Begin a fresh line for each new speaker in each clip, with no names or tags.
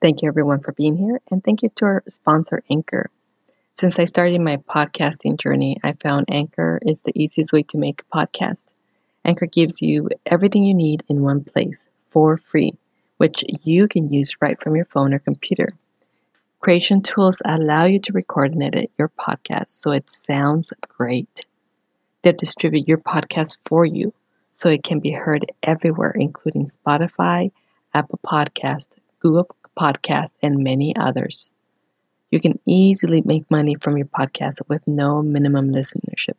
Thank you, everyone, for being here, and thank you to our sponsor, Anchor. Since I started my podcasting journey, I found Anchor is the easiest way to make a podcast. Anchor gives you everything you need in one place for free, which you can use right from your phone or computer. Creation tools allow you to record and edit your podcast so it sounds great. They'll distribute your podcast for you so it can be heard everywhere, including Spotify, Apple Podcast, Google Podcast, and many others. You can easily make money from your podcast with no minimum listenership.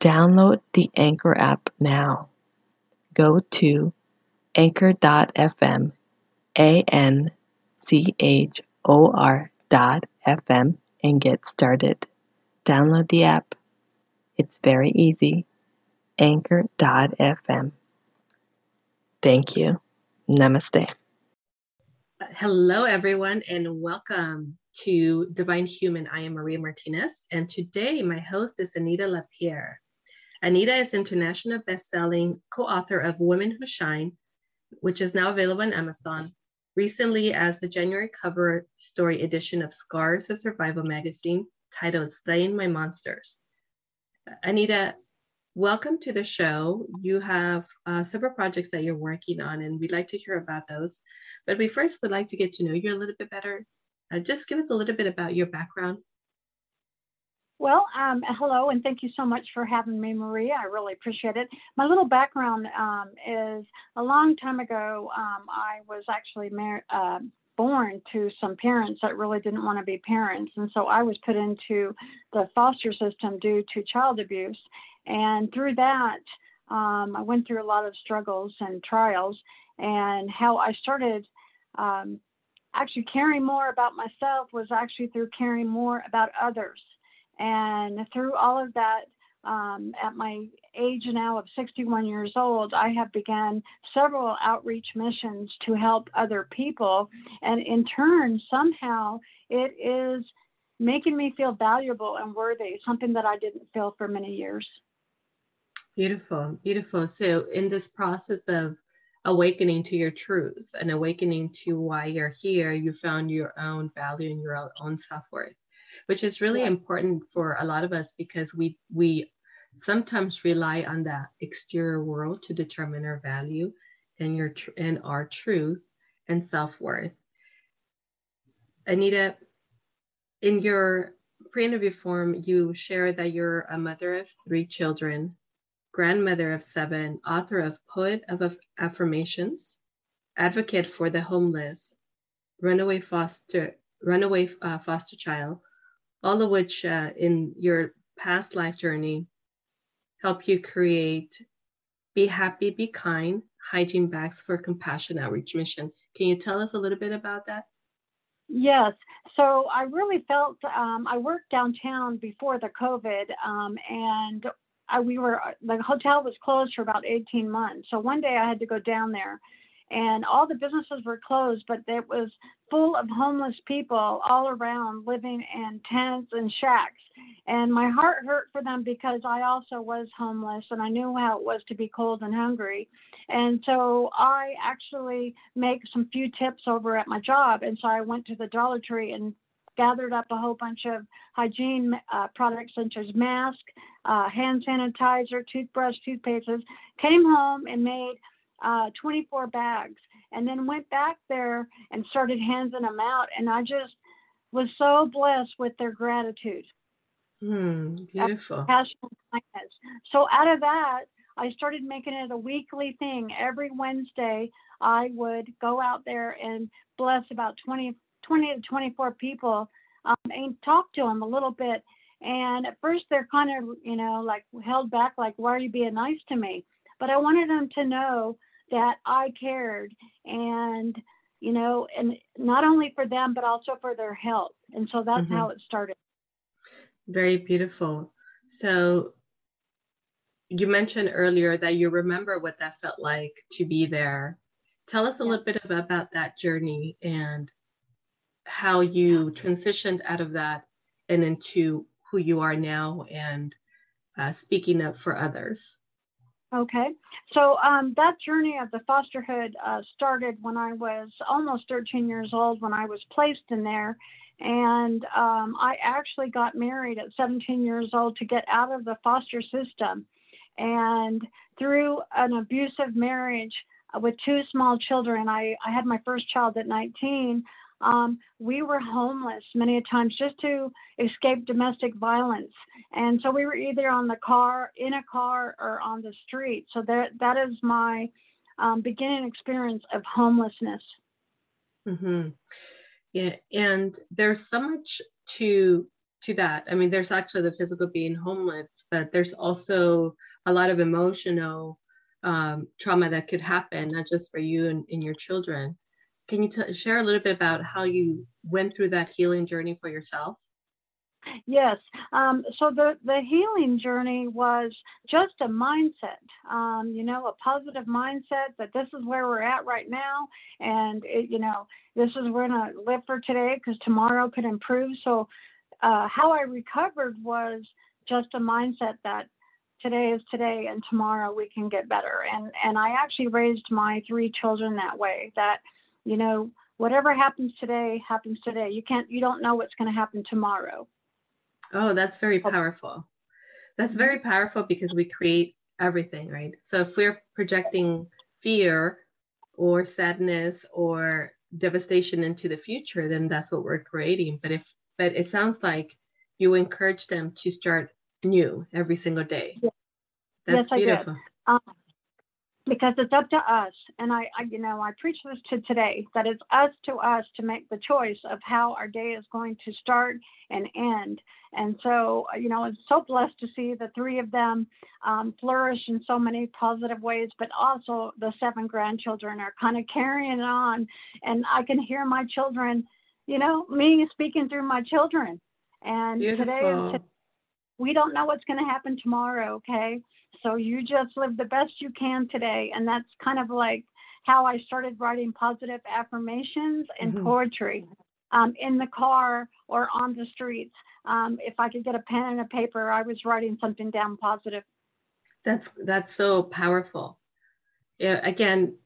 Download the Anchor app now. Go to anchor.fm, A N C H O R dot FM, and get started. Download the app. It's very easy. Anchor.fm. Thank you. Namaste.
Hello, everyone, and welcome to Divine Human. I am Maria Martinez, and today my host is Anita La Pierre. Anita is international best-selling co-author of Women Who Shine, which is now available on Amazon. Recently, as the January cover story edition of Scars of Survival magazine, titled "Slaying My Monsters." Anita, welcome to the show. You have uh, several projects that you're working on, and we'd like to hear about those. But we first would like to get to know you a little bit better. Uh, just give us a little bit about your background.
Well, um, hello, and thank you so much for having me, Maria. I really appreciate it. My little background um, is a long time ago, um, I was actually uh, born to some parents that really didn't want to be parents. And so I was put into the foster system due to child abuse. And through that, um, I went through a lot of struggles and trials. And how I started um, actually caring more about myself was actually through caring more about others. And through all of that, um, at my age now of 61 years old, I have begun several outreach missions to help other people. And in turn, somehow it is making me feel valuable and worthy, something that I didn't feel for many years.
Beautiful, beautiful. So, in this process of awakening to your truth and awakening to why you're here, you found your own value and your own self worth which is really yeah. important for a lot of us because we we sometimes rely on that exterior world to determine our value and your tr- and our truth and self-worth anita in your pre-interview form you share that you're a mother of three children grandmother of seven author of poet of affirmations advocate for the homeless runaway foster runaway uh, foster child all of which uh, in your past life journey help you create Be Happy, Be Kind, Hygiene Bags for Compassion Outreach Mission. Can you tell us a little bit about that?
Yes. So I really felt um, I worked downtown before the COVID, um, and I, we were the hotel was closed for about 18 months. So one day I had to go down there, and all the businesses were closed, but it was full of homeless people all around living in tents and shacks. And my heart hurt for them because I also was homeless and I knew how it was to be cold and hungry. And so I actually make some few tips over at my job. And so I went to the Dollar Tree and gathered up a whole bunch of hygiene uh, products such as mask, uh, hand sanitizer, toothbrush, toothpastes, came home and made uh, 24 bags and then went back there and started handing them out. And I just was so blessed with their gratitude.
Mm, beautiful.
So out of that, I started making it a weekly thing. Every Wednesday, I would go out there and bless about 20, 20 to 24 people um, and talk to them a little bit. And at first, they're kind of, you know, like held back, like, why are you being nice to me? But I wanted them to know that I cared and you know and not only for them but also for their health and so that's mm-hmm. how it started
very beautiful so you mentioned earlier that you remember what that felt like to be there tell us a yeah. little bit about that journey and how you transitioned out of that and into who you are now and uh, speaking up for others
Okay, so um, that journey of the fosterhood uh, started when I was almost 13 years old when I was placed in there. And um, I actually got married at 17 years old to get out of the foster system. And through an abusive marriage uh, with two small children, I, I had my first child at 19 um, we were homeless many a times just to escape domestic violence. And so we were either on the car, in a car, or on the street. So that that is my um, beginning experience of homelessness.
Mm-hmm. Yeah, and there's so much to to that. I mean, there's actually the physical being homeless, but there's also a lot of emotional um, trauma that could happen, not just for you and, and your children. Can you t- share a little bit about how you went through that healing journey for yourself?
Yes. Um, so the, the healing journey was just a mindset, um, you know, a positive mindset that this is where we're at right now. And, it, you know, this is we're going to live for today because tomorrow could improve. So uh, how I recovered was just a mindset that today is today and tomorrow we can get better. And, and I actually raised my three children that way, that – you know, whatever happens today happens today. You can't, you don't know what's going to happen tomorrow.
Oh, that's very powerful. That's very powerful because we create everything, right? So if we're projecting fear or sadness or devastation into the future, then that's what we're creating. But if, but it sounds like you encourage them to start new every single day.
Yes.
That's yes, beautiful. Um,
because it's up to us and I, I, you know i preach this to today that it's us to us to make the choice of how our day is going to start and end. And so you know i'm so blessed to see the three of them um, flourish in so many positive ways but also the seven grandchildren are kind of carrying it on and i can hear my children you know me speaking through my children. And Beautiful. today is we don't know what's going to happen tomorrow okay so you just live the best you can today. And that's kind of like how I started writing positive affirmations and mm-hmm. poetry um, in the car or on the streets. Um, if I could get a pen and a paper, I was writing something down positive.
That's that's so powerful. Yeah, again,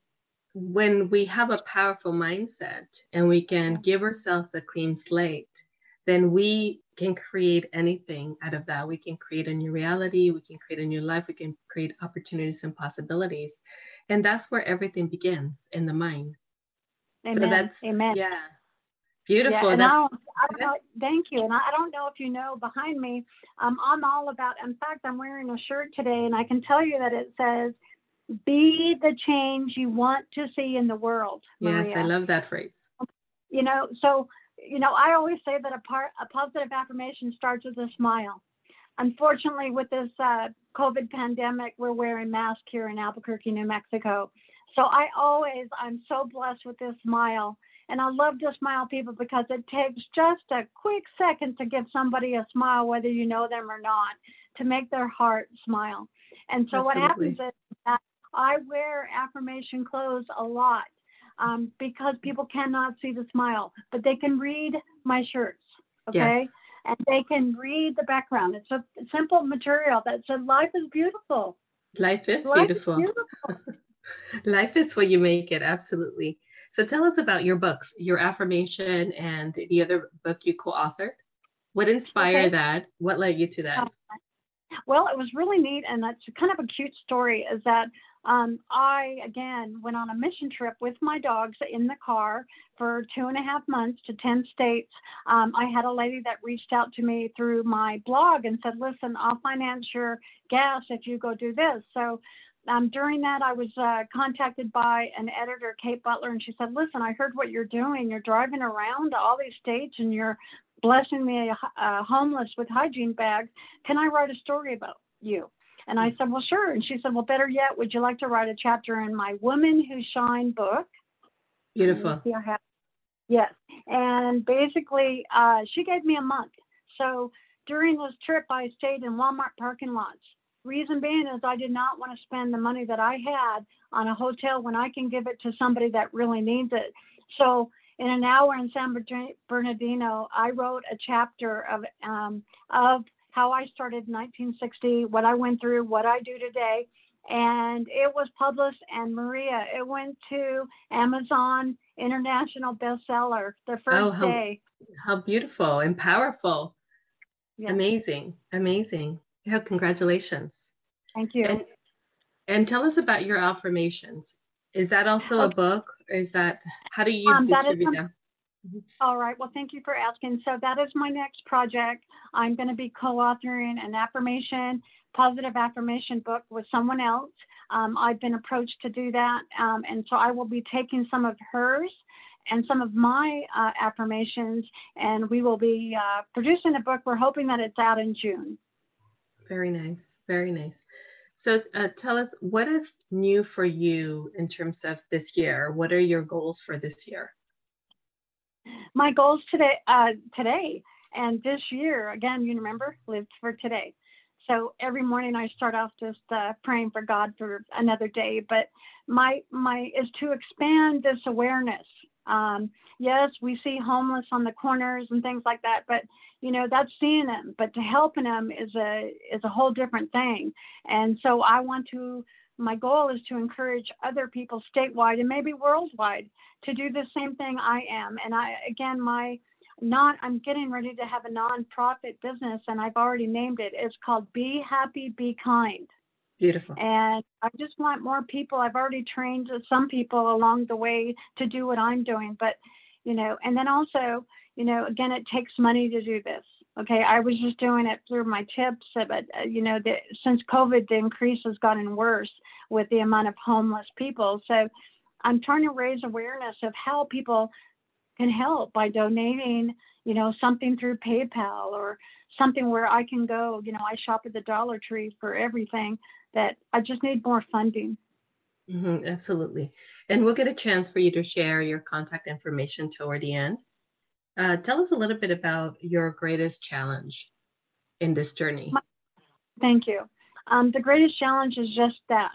when we have a powerful mindset and we can give ourselves a clean slate, then we can create anything out of that. We can create a new reality, we can create a new life, we can create opportunities and possibilities. And that's where everything begins in the mind.
Amen. So that's Amen.
Yeah. Beautiful.
Yeah, that's, I, I, thank you. And I, I, don't know if you know behind me, um, I'm all about, in fact, I'm wearing a shirt today and I can tell you that it says, be the change you want to see in the world.
Maria. Yes, I love that phrase.
You know, so you know, I always say that a, part, a positive affirmation starts with a smile. Unfortunately, with this uh, COVID pandemic, we're wearing masks here in Albuquerque, New Mexico. So I always, I'm so blessed with this smile. And I love to smile people because it takes just a quick second to give somebody a smile, whether you know them or not, to make their heart smile. And so Absolutely. what happens is that I wear affirmation clothes a lot um, because people cannot see the smile, but they can read my shirts. Okay. Yes. And they can read the background. It's a simple material that said, Life is beautiful.
Life is Life beautiful. Is beautiful. Life is what you make it. Absolutely. So tell us about your books, your affirmation, and the other book you co authored. What inspired okay. that? What led you to that? Uh,
well, it was really neat, and that's kind of a cute story. Is that um, I again went on a mission trip with my dogs in the car for two and a half months to 10 states. Um, I had a lady that reached out to me through my blog and said, Listen, I'll finance your gas if you go do this. So um, during that, I was uh, contacted by an editor, Kate Butler, and she said, Listen, I heard what you're doing. You're driving around all these states and you're blessing the uh, homeless with hygiene bags. Can I write a story about you? And I said, Well, sure. And she said, Well, better yet, would you like to write a chapter in my Women Who Shine book?
Beautiful.
Yes. And basically, uh, she gave me a month. So during this trip, I stayed in Walmart parking lots. Reason being is I did not want to spend the money that I had on a hotel when I can give it to somebody that really needs it. So in an hour in San Bernardino, I wrote a chapter of um, of how I started in 1960, what I went through, what I do today. and it was published. And Maria, it went to Amazon International Bestseller the first
Oh, how-
day.
How beautiful and powerful.
Yeah.
Amazing. Amazing. Yeah, congratulations.
Thank you.
And and tell us about your affirmations. Is that also a
Okay.
book? Is that how do you
Um,
distribute them?
All right. Well, thank you for asking. So that is my next project. I'm going to be co-authoring an affirmation, positive affirmation book with someone else. Um, I've been approached to do that, um, and so I will be taking some of hers and some of my uh, affirmations, and we will be uh, producing a book. We're hoping that it's out in June.
Very nice. Very nice. So uh, tell us what is new for you in terms of this year? What are your goals for this year?
My goals today uh, today and this year again you remember lived for today. So every morning i start off just uh, praying for god for another day but my my is to expand this awareness. Um, yes we see homeless on the corners and things like that but you know that's seeing them but to helping them is a is a whole different thing. And so i want to my goal is to encourage other people statewide and maybe worldwide to do the same thing I am. And I, again, my not, I'm getting ready to have a nonprofit business and I've already named it. It's called Be Happy, Be Kind.
Beautiful.
And I just want more people. I've already trained some people along the way to do what I'm doing. But, you know, and then also, you know, again, it takes money to do this. Okay, I was just doing it through my tips, but uh, you know, the, since COVID, the increase has gotten worse with the amount of homeless people. So I'm trying to raise awareness of how people can help by donating, you know, something through PayPal or something where I can go. You know, I shop at the Dollar Tree for everything. That I just need more funding.
Mhm, absolutely. And we'll get a chance for you to share your contact information toward the end. Uh, tell us a little bit about your greatest challenge in this journey.
Thank you. Um, the greatest challenge is just that.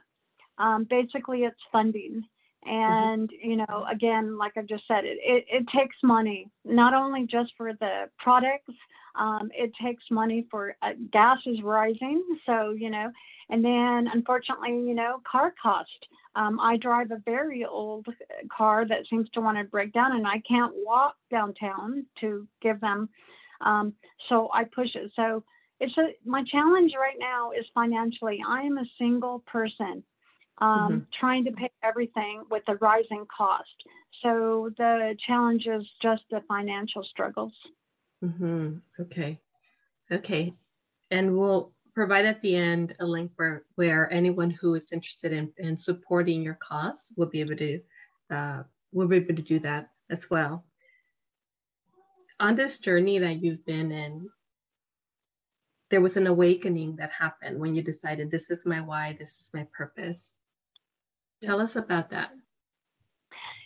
Um, basically, it's funding. And, you know, again, like I just said, it, it, it takes money, not only just for the products, um, it takes money for uh, gas is rising. So, you know, and then unfortunately, you know, car cost. Um, I drive a very old car that seems to want to break down, and I can't walk downtown to give them. Um, so I push it. So it's a, my challenge right now is financially. I am a single person um, trying to pay everything with the rising cost. So the challenge is just the financial struggles.
hmm Okay. Okay. And we'll provide at the end a link where, where anyone who is interested in, in supporting your cause will be able to uh, will be able to do that as well. On this journey that you've been in, there was an awakening that happened when you decided this is my why, this is my purpose. Tell us about that.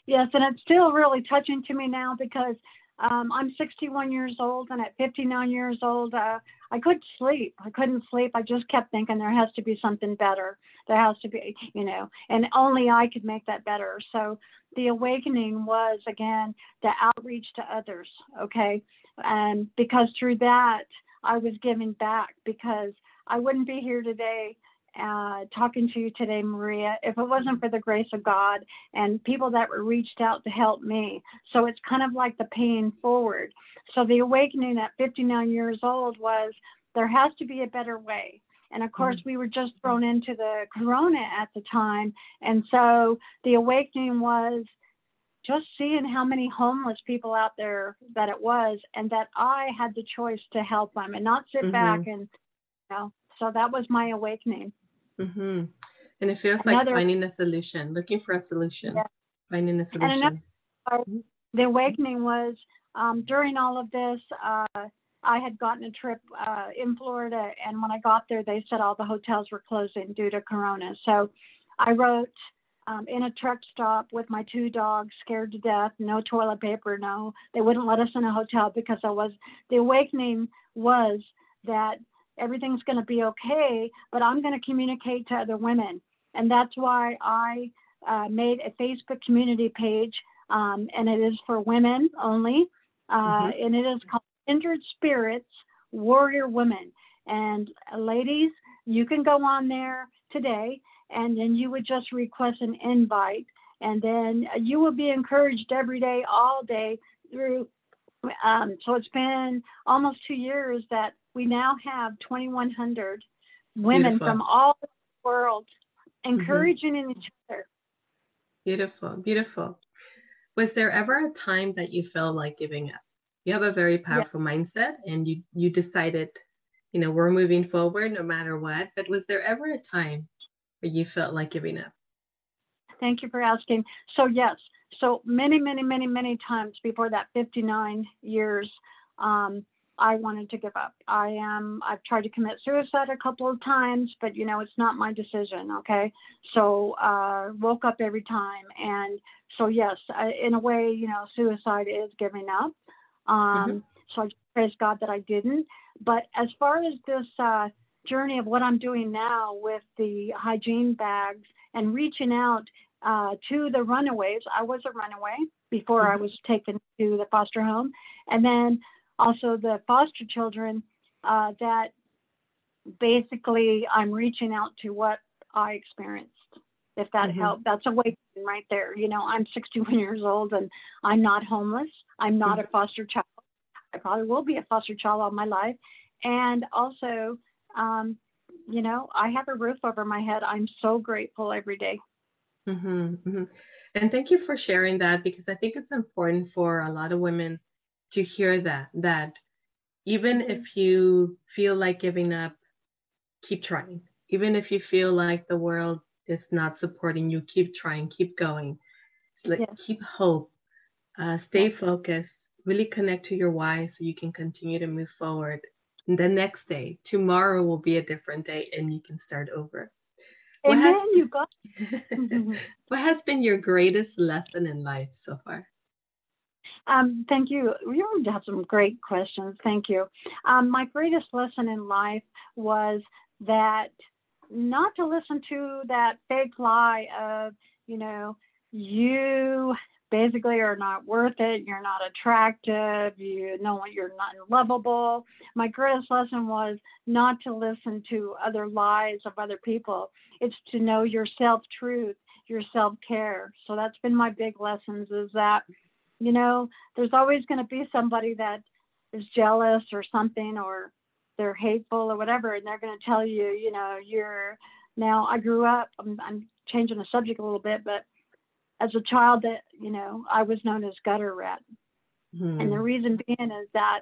Yes, and it's still really touching to me now because um, I'm 61 years old, and at 59 years old, uh, I couldn't sleep. I couldn't sleep. I just kept thinking there has to be something better. There has to be, you know, and only I could make that better. So the awakening was again the outreach to others. Okay, and because through that I was giving back because I wouldn't be here today uh, talking to you today, Maria, if it wasn't for the grace of God and people that were reached out to help me. So it's kind of like the paying forward. So the awakening at 59 years old was there has to be a better way. And of course, we were just thrown into the corona at the time. And so the awakening was just seeing how many homeless people out there that it was, and that I had the choice to help them and not sit
Mhm.
back and, you know, so that was my awakening.
Hmm And it feels like finding a solution, looking for a solution,
Yeah.
finding a solution.
another-
solution.
the awakening was um, during all of this uh, i had gotten a trip uh, in florida and when i got there they said all the hotels were closing due to corona so i wrote um, in a truck stop with my two dogs scared to death no toilet paper no they wouldn't let us in a hotel because i was the awakening was that everything's going to be okay but i'm going to communicate to other women and that's why i uh, made a facebook community page um, and it is for women only. Uh, And it is called Kindred Spirits Warrior Women. And uh, ladies, you can go on there today and then you would just request an invite, and then you will be encouraged every day, all day through. Um, so it's been almost two years that we now have 2,100 women
Beautiful.
from all over the world encouraging each other.
Beautiful, beautiful. Was there ever a time that you felt like giving up? You have a very powerful mindset and you you decided, you know, we're moving forward no matter what. But was there ever a time where you felt like giving up?
Thank you for asking. So yes, so many, many, many, many times before that 59 years, um, I wanted to give up. I am. I've tried to commit suicide a couple of times, but you know it's not my decision. Okay, so uh, woke up every time, and so yes, I, in a way, you know, suicide is giving up. Um, So I praise God that I didn't. But as far as this uh, journey of what I'm doing now with the hygiene bags and reaching out uh, to the runaways, I was a runaway before I
Mhm.
was taken to the foster home, and then also the foster children uh, that basically I'm reaching out to what I experienced. If that
Mhm.
helped, that's awakening right there. You know, I'm 61 years old and I'm not homeless. I'm not a foster child. I probably will be a foster child all my life. And also, um, you know, I have a roof over my head. I'm so grateful every day.
hmm hmm And thank you for sharing that because I think it's important for a lot of women to hear that that even
Mhm.
if you feel like giving up, keep trying. Even if you feel like the world is not supporting you, keep trying, keep going. It's like
Yes.
keep hope, uh, stay focused, really connect to your why so you can continue to move forward. And the next day, tomorrow will be a different day and you can start over. What
Amen.
has-
You got.
What has been your greatest lesson in life so far?
Um, thank you. You have some great questions. Thank you. Um, my greatest lesson in life was that not to listen to that fake lie of, you know, you basically are not worth it. You're not attractive. You know what? You're not lovable. My greatest lesson was not to listen to other lies of other people. It's to know your self truth, your self care. So that's been my big lessons is that you know, there's always going to be somebody that is jealous or something, or they're hateful or whatever, and they're going to tell you, you know, you're. Now, I grew up. I'm, I'm changing the subject a little bit, but as a child, that you know, I was known as gutter rat,
Hmm.
and the reason being is that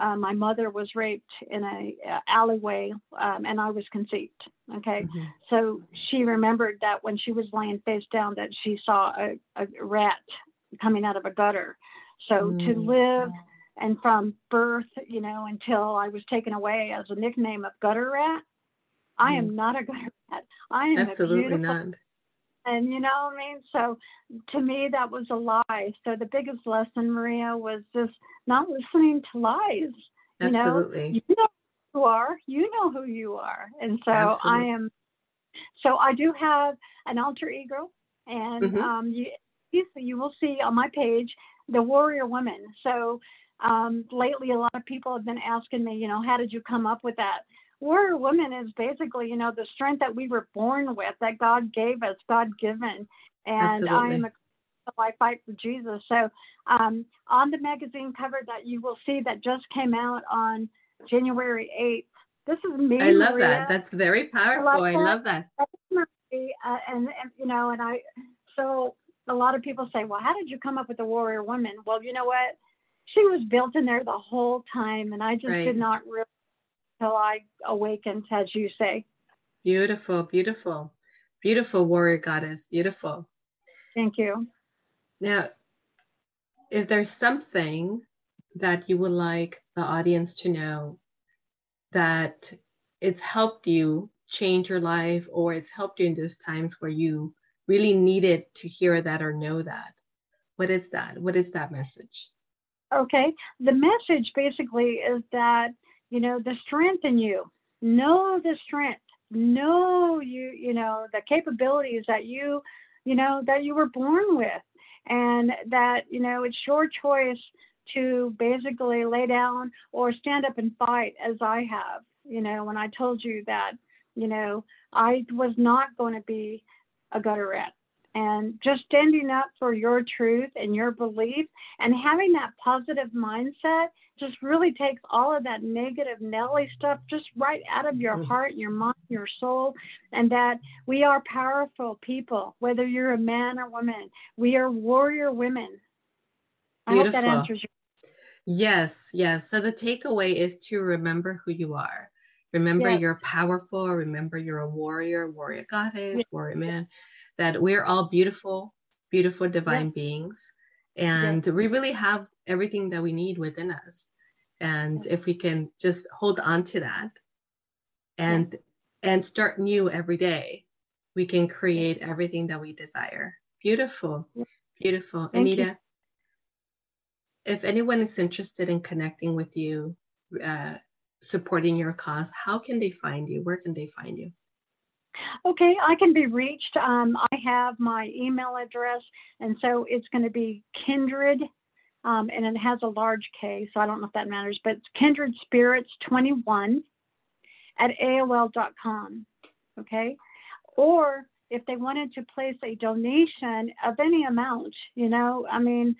uh, my mother was raped in a, uh alleyway, um, and I was conceived. Okay,
Mhm.
so she remembered that when she was laying face down, that she saw a, a rat coming out of a gutter. So to
Mm.
live and from birth, you know, until I was taken away as a nickname of gutter rat, I am not a gutter rat. I am
Mm. Absolutely not.
and you know what I mean? So to me, that was a lie. So the biggest lesson, Maria, was just not listening to lies. You know,
Absolutely.
you know who you are. You know who you are. And so I am. So I do have an alter ego, and
Mhm.
um, you you you will see on my page the warrior woman. So um, lately, a lot of people have been asking me, you know, how did you come up with that? Warrior woman is basically, you know, the strength that we were born with, that God gave us, God given. And I am a I fight for Jesus. So um, on the magazine cover that you will see that just came out on January 8th. This is me.
I love
Maria,
that. That's very powerful. I
that.
love that.
Uh, and, and you know, and I. So a lot of people say, "Well, how did you come up with the warrior woman?" Well, you know what? She was built in there the whole time, and I just
Right.
did not realize until I awakened, as you say.
Beautiful, beautiful, beautiful warrior goddess. Beautiful.
Thank you.
Now, if there's something that you would like the audience to know that it's helped you change your life or it's helped you in those times where you really needed to hear that or know that, what is that? What is that message?
Okay. The message basically is that, you know, the strength in you, know the strength, know you, you know, the capabilities that you, you know, that you were born with. And that, you know, it's your choice to basically lay down or stand up and fight as I have. You know, when I told you that, you know, I was not going to be a gutter rat. And just standing up for your truth and your belief and having that positive mindset just really takes all of that negative Nelly stuff just right out of your mm-hmm. heart, your mind, your soul, and that we are powerful people, whether you're a man or woman. We are warrior women. I Beautiful. hope that answers your
Yes, yes. So the takeaway is to remember who you are. Remember yes. you're powerful. Remember you're a warrior, warrior goddess, yes. warrior man that we're all beautiful, beautiful divine yeah. beings. And yeah. we really have everything that we need within us. And if we can just hold on to that and and start new every day, we can create everything that we desire. Beautiful. Beautiful. Thank Anita, you. if anyone is interested in connecting with you, uh, supporting your cause, how can they find you? Where can they find you?
Okay, I can be reached. Um, I have my email address, and so it's going to be kindred, um, and it has a large K, so I don't know if that matters, but it's kindred spirits 21 at AOL.com. Okay, or if they wanted to place a donation of any amount, you know, I mean,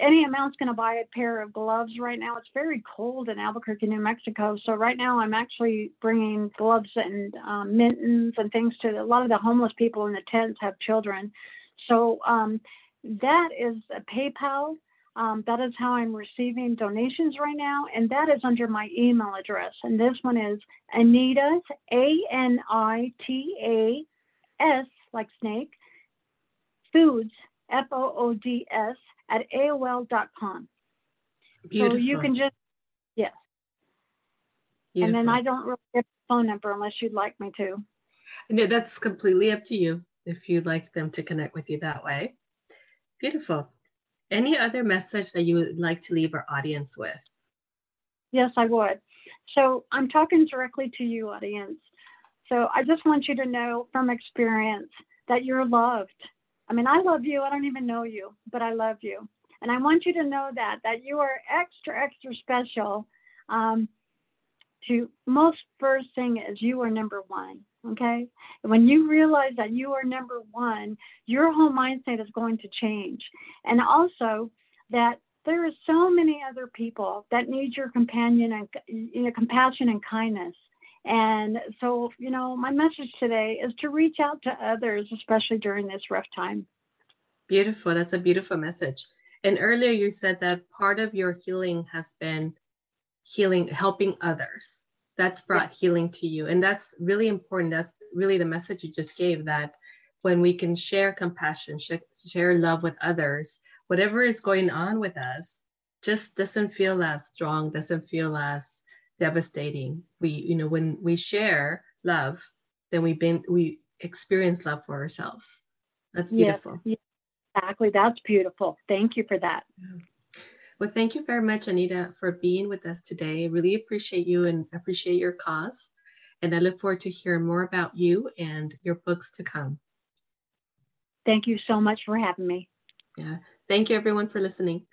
any amount's going to buy a pair of gloves right now. It's very cold in Albuquerque, New Mexico. So right now I'm actually bringing gloves and um, mittens and things to a lot of the homeless people in the tents have children. So um, that is a PayPal. Um, that is how I'm receiving donations right now, and that is under my email address. And this one is Anita's A N I T A S like snake foods F O O D S at AOL.com. Beautiful. So you can just, yes. Beautiful. And then I don't really get the phone number unless you'd like me to.
No, that's completely up to you if you'd like them to connect with you that way. Beautiful. Any other message that you would like to leave our audience with?
Yes, I would. So I'm talking directly to you, audience. So I just want you to know from experience that you're loved I mean, I love you. I don't even know you, but I love you. And I want you to know that, that you are extra, extra special. Um, to most first thing is you are number one. Okay. when you realize that you are number one, your whole mindset is going to change. And also that there are so many other people that need your companion and you know, compassion and kindness. And so, you know, my message today is to reach out to others, especially during this rough time.
Beautiful. That's a beautiful message. And earlier you said that part of your healing has been healing, helping others. That's brought yeah. healing to you. And that's really important. That's really the message you just gave that when we can share compassion, share love with others, whatever is going on with us just doesn't feel as strong, doesn't feel as devastating. We, you know, when we share love, then we been we experience love for ourselves. That's beautiful.
Yes, exactly. That's beautiful. Thank you for that.
Well, thank you very much, Anita, for being with us today. I really appreciate you and appreciate your cause. And I look forward to hearing more about you and your books to come.
Thank you so much for having me.
Yeah. Thank you, everyone, for listening.